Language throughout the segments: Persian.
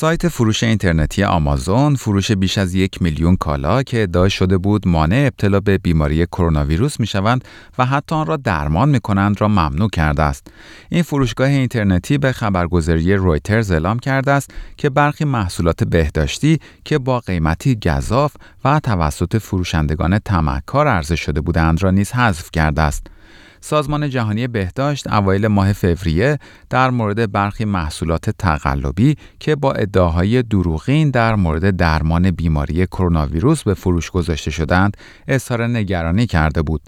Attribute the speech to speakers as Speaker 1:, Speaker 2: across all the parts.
Speaker 1: سایت فروش اینترنتی آمازون فروش بیش از یک میلیون کالا که ادعا شده بود مانع ابتلا به بیماری کرونا ویروس می شوند و حتی آن را درمان می کنند را ممنوع کرده است. این فروشگاه اینترنتی به خبرگزاری رویترز اعلام کرده است که برخی محصولات بهداشتی که با قیمتی گذاف و توسط فروشندگان تمکار عرضه شده بودند را نیز حذف کرده است. سازمان جهانی بهداشت اوایل ماه فوریه در مورد برخی محصولات تقلبی که با ادعاهای دروغین در مورد درمان بیماری کرونا ویروس به فروش گذاشته شدند اظهار نگرانی کرده بود.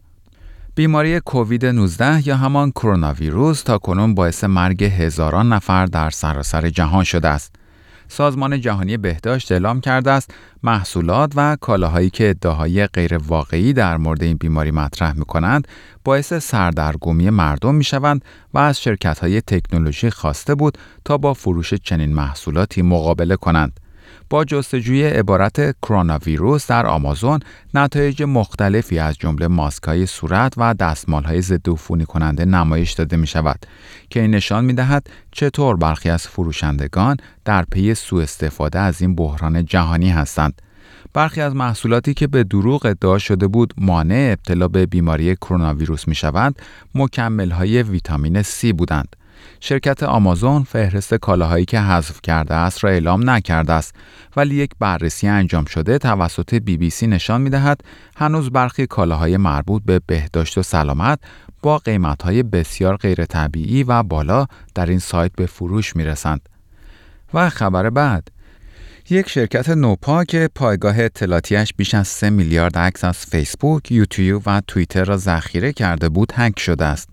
Speaker 1: بیماری کووید 19 یا همان کرونا ویروس تا کنون باعث مرگ هزاران نفر در سراسر جهان شده است. سازمان جهانی بهداشت اعلام کرده است محصولات و کالاهایی که ادعاهای غیر واقعی در مورد این بیماری مطرح می کنند باعث سردرگمی مردم می شوند و از شرکت های تکنولوژی خواسته بود تا با فروش چنین محصولاتی مقابله کنند. با جستجوی عبارت کرونا ویروس در آمازون نتایج مختلفی از جمله ماسک های صورت و دستمال های ضد عفونی کننده نمایش داده می شود که این نشان می دهد چطور برخی از فروشندگان در پی سوء استفاده از این بحران جهانی هستند. برخی از محصولاتی که به دروغ ادعا شده بود مانع ابتلا به بیماری کرونا ویروس می شوند مکمل های ویتامین C بودند. شرکت آمازون فهرست کالاهایی که حذف کرده است را اعلام نکرده است ولی یک بررسی انجام شده توسط بی بی سی نشان می دهد هنوز برخی کالاهای مربوط به بهداشت و سلامت با قیمتهای بسیار غیر طبیعی و بالا در این سایت به فروش می رسند. و خبر بعد یک شرکت نوپا که پایگاه اطلاعاتیش بیش از 3 میلیارد عکس از فیسبوک، یوتیوب و توییتر را ذخیره کرده بود هک شده است.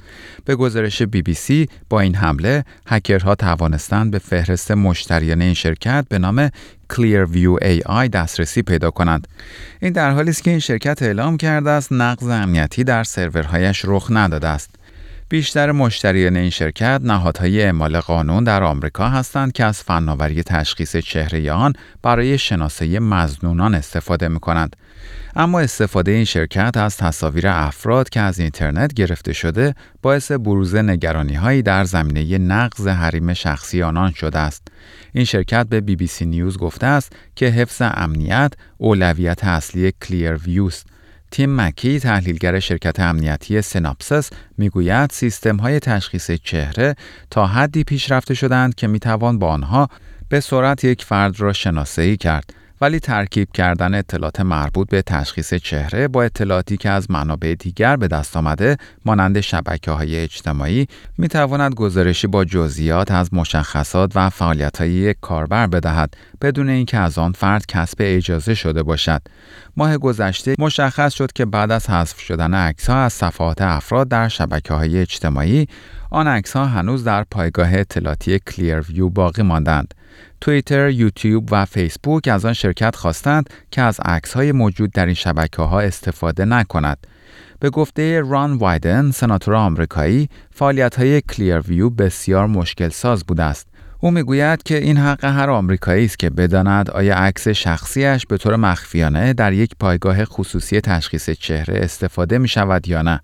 Speaker 1: به گزارش بی بی سی با این حمله هکرها توانستند به فهرست مشتریان این شرکت به نام Clearview AI دسترسی پیدا کنند. این در حالی است که این شرکت اعلام کرده است نقض امنیتی در سرورهایش رخ نداده است. بیشتر مشتریان این شرکت نهادهای اعمال قانون در آمریکا هستند که از فناوری تشخیص چهره آن برای شناسایی مزنونان استفاده می کنند. اما استفاده این شرکت از تصاویر افراد که از اینترنت گرفته شده باعث بروز نگرانی هایی در زمینه نقض حریم شخصی آنان شده است. این شرکت به بی بی سی نیوز گفته است که حفظ امنیت اولویت اصلی کلیر ویوست تیم مکی تحلیلگر شرکت امنیتی سناپسس می‌گوید سیستم های تشخیص چهره تا حدی پیشرفته شدند که می‌توان با آنها به سرعت یک فرد را شناسایی کرد. ولی ترکیب کردن اطلاعات مربوط به تشخیص چهره با اطلاعاتی که از منابع دیگر به دست آمده مانند شبکه های اجتماعی می تواند گزارشی با جزئیات از مشخصات و فعالیت های یک کاربر بدهد بدون اینکه از آن فرد کسب اجازه شده باشد. ماه گذشته مشخص شد که بعد از حذف شدن عکس ها از صفحات افراد در شبکه های اجتماعی آن عکس هنوز در پایگاه اطلاعاتی ویو باقی ماندند. توییتر، یوتیوب و فیسبوک از آن شرکت خواستند که از عکس های موجود در این شبکه ها استفاده نکند. به گفته ران وایدن، سناتور آمریکایی، فعالیت های ویو بسیار مشکل ساز بوده است. او می‌گوید که این حق هر آمریکایی است که بداند آیا عکس شخصیش به طور مخفیانه در یک پایگاه خصوصی تشخیص چهره استفاده می شود یا نه.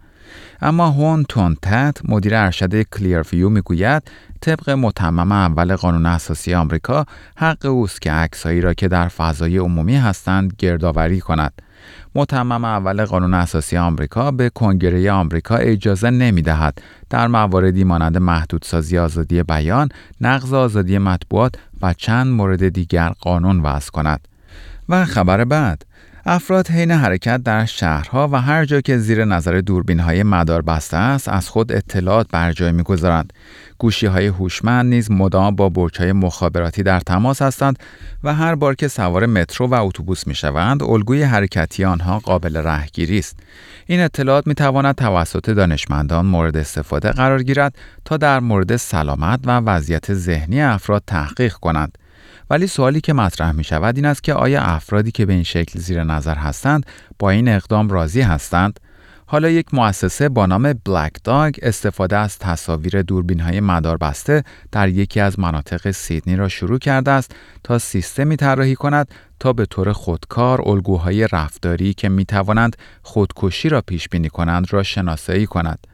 Speaker 1: اما هون تونتت مدیر ارشد کلیرفیو می‌گوید طبق متمم اول قانون اساسی آمریکا حق اوست که عکسهایی را که در فضای عمومی هستند گردآوری کند متمم اول قانون اساسی آمریکا به کنگره آمریکا اجازه نمی دهد در مواردی مانند محدودسازی آزادی بیان، نقض آزادی مطبوعات و چند مورد دیگر قانون وضع کند. و خبر بعد افراد حین حرکت در شهرها و هر جا که زیر نظر دوربین های مدار بسته است از خود اطلاعات بر جای می‌گذارند. گوشی های هوشمند نیز مدام با برج های مخابراتی در تماس هستند و هر بار که سوار مترو و اتوبوس می شوند الگوی حرکتی آنها قابل رهگیری است. این اطلاعات می تواند توسط دانشمندان مورد استفاده قرار گیرد تا در مورد سلامت و وضعیت ذهنی افراد تحقیق کنند. ولی سوالی که مطرح می شود این است که آیا افرادی که به این شکل زیر نظر هستند با این اقدام راضی هستند؟ حالا یک مؤسسه با نام بلک داگ استفاده از تصاویر دوربین های مدار بسته در یکی از مناطق سیدنی را شروع کرده است تا سیستمی طراحی کند تا به طور خودکار الگوهای رفتاری که می توانند خودکشی را پیش بینی کنند را شناسایی کند.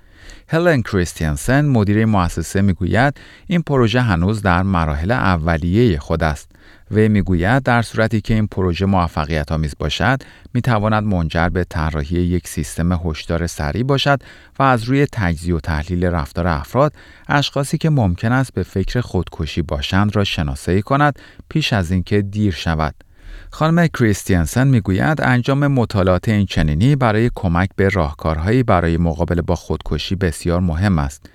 Speaker 1: هلن کریستیانسن مدیر مؤسسه می‌گوید این پروژه هنوز در مراحل اولیه خود است. و می‌گوید در صورتی که این پروژه موفقیت آمیز باشد می تواند منجر به طراحی یک سیستم هشدار سریع باشد و از روی تجزیه و تحلیل رفتار افراد اشخاصی که ممکن است به فکر خودکشی باشند را شناسایی کند پیش از اینکه دیر شود. خانم کریستیانسن می‌گوید انجام مطالعات این چنینی برای کمک به راهکارهایی برای مقابله با خودکشی بسیار مهم است.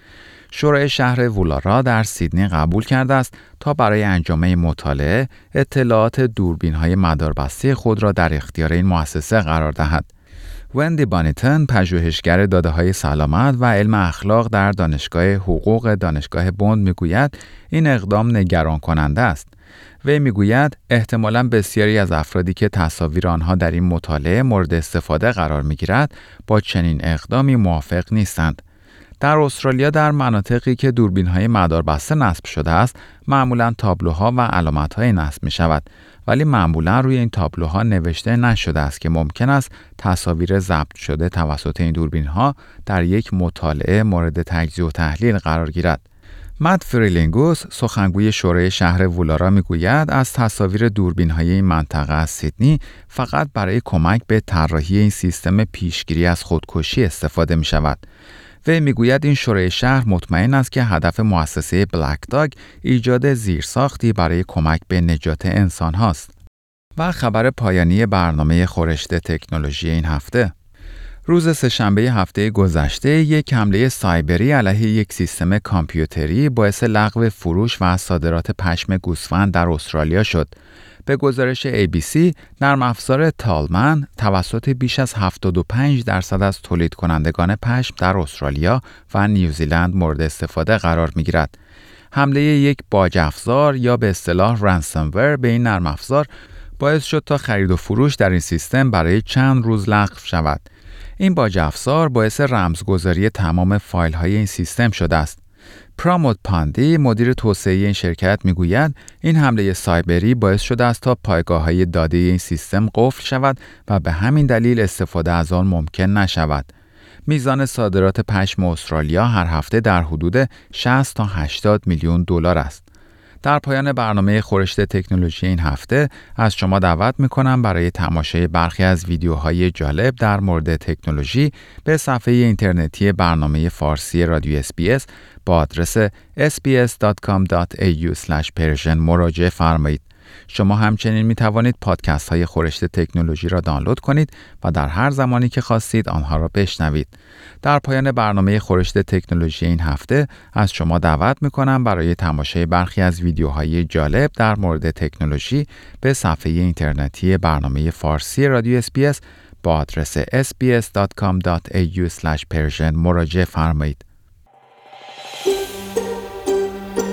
Speaker 1: شورای شهر وولارا در سیدنی قبول کرده است تا برای انجام این مطالعه اطلاعات دوربین های مداربسته خود را در اختیار این مؤسسه قرار دهد. وندی بانیتن پژوهشگر داده های سلامت و علم اخلاق در دانشگاه حقوق دانشگاه بوند می‌گوید این اقدام نگران کننده است. وی می‌گوید احتمالا بسیاری از افرادی که تصاویر آنها در این مطالعه مورد استفاده قرار می‌گیرد با چنین اقدامی موافق نیستند. در استرالیا در مناطقی که دوربین های مدار بسته نصب شده است معمولا تابلوها و علامت های نصب می شود ولی معمولا روی این تابلوها نوشته نشده است که ممکن است تصاویر ضبط شده توسط این دوربین ها در یک مطالعه مورد تجزیه و تحلیل قرار گیرد. مت فریلینگوس سخنگوی شورای شهر وولارا می‌گوید از تصاویر دوربین های این منطقه از سیدنی فقط برای کمک به طراحی این سیستم پیشگیری از خودکشی استفاده می شود. وی می‌گوید این شورای شهر مطمئن است که هدف مؤسسه بلک داگ ایجاد زیرساختی برای کمک به نجات انسان هاست. و خبر پایانی برنامه خورشت تکنولوژی این هفته روز سهشنبه هفته گذشته یک حمله سایبری علیه یک سیستم کامپیوتری باعث لغو فروش و صادرات پشم گوسفند در استرالیا شد. به گزارش ABC، نرم افزار تالمن توسط بیش از 75 درصد از تولید کنندگان پشم در استرالیا و نیوزیلند مورد استفاده قرار می گیرد. حمله یک باج افزار یا به اصطلاح رنسمور به این نرم افزار باعث شد تا خرید و فروش در این سیستم برای چند روز لغو شود. این باج افزار باعث رمزگذاری تمام فایل های این سیستم شده است. پرامود پاندی مدیر توسعه این شرکت می‌گوید این حمله سایبری باعث شده است تا پایگاه های داده این سیستم قفل شود و به همین دلیل استفاده از آن ممکن نشود. میزان صادرات پشم استرالیا هر هفته در حدود 60 تا 80 میلیون دلار است. در پایان برنامه خورشت تکنولوژی این هفته از شما دعوت می‌کنم برای تماشای برخی از ویدیوهای جالب در مورد تکنولوژی به صفحه اینترنتی برنامه فارسی رادیو اسپیس با آدرس sbs.com.au مراجعه فرمایید. شما همچنین می توانید پادکست های خورشت تکنولوژی را دانلود کنید و در هر زمانی که خواستید آنها را بشنوید. در پایان برنامه خورشت تکنولوژی این هفته از شما دعوت می کنم برای تماشای برخی از ویدیوهای جالب در مورد تکنولوژی به صفحه اینترنتی برنامه فارسی رادیو SBS با آدرس sbs.com.au مراجعه فرمایید.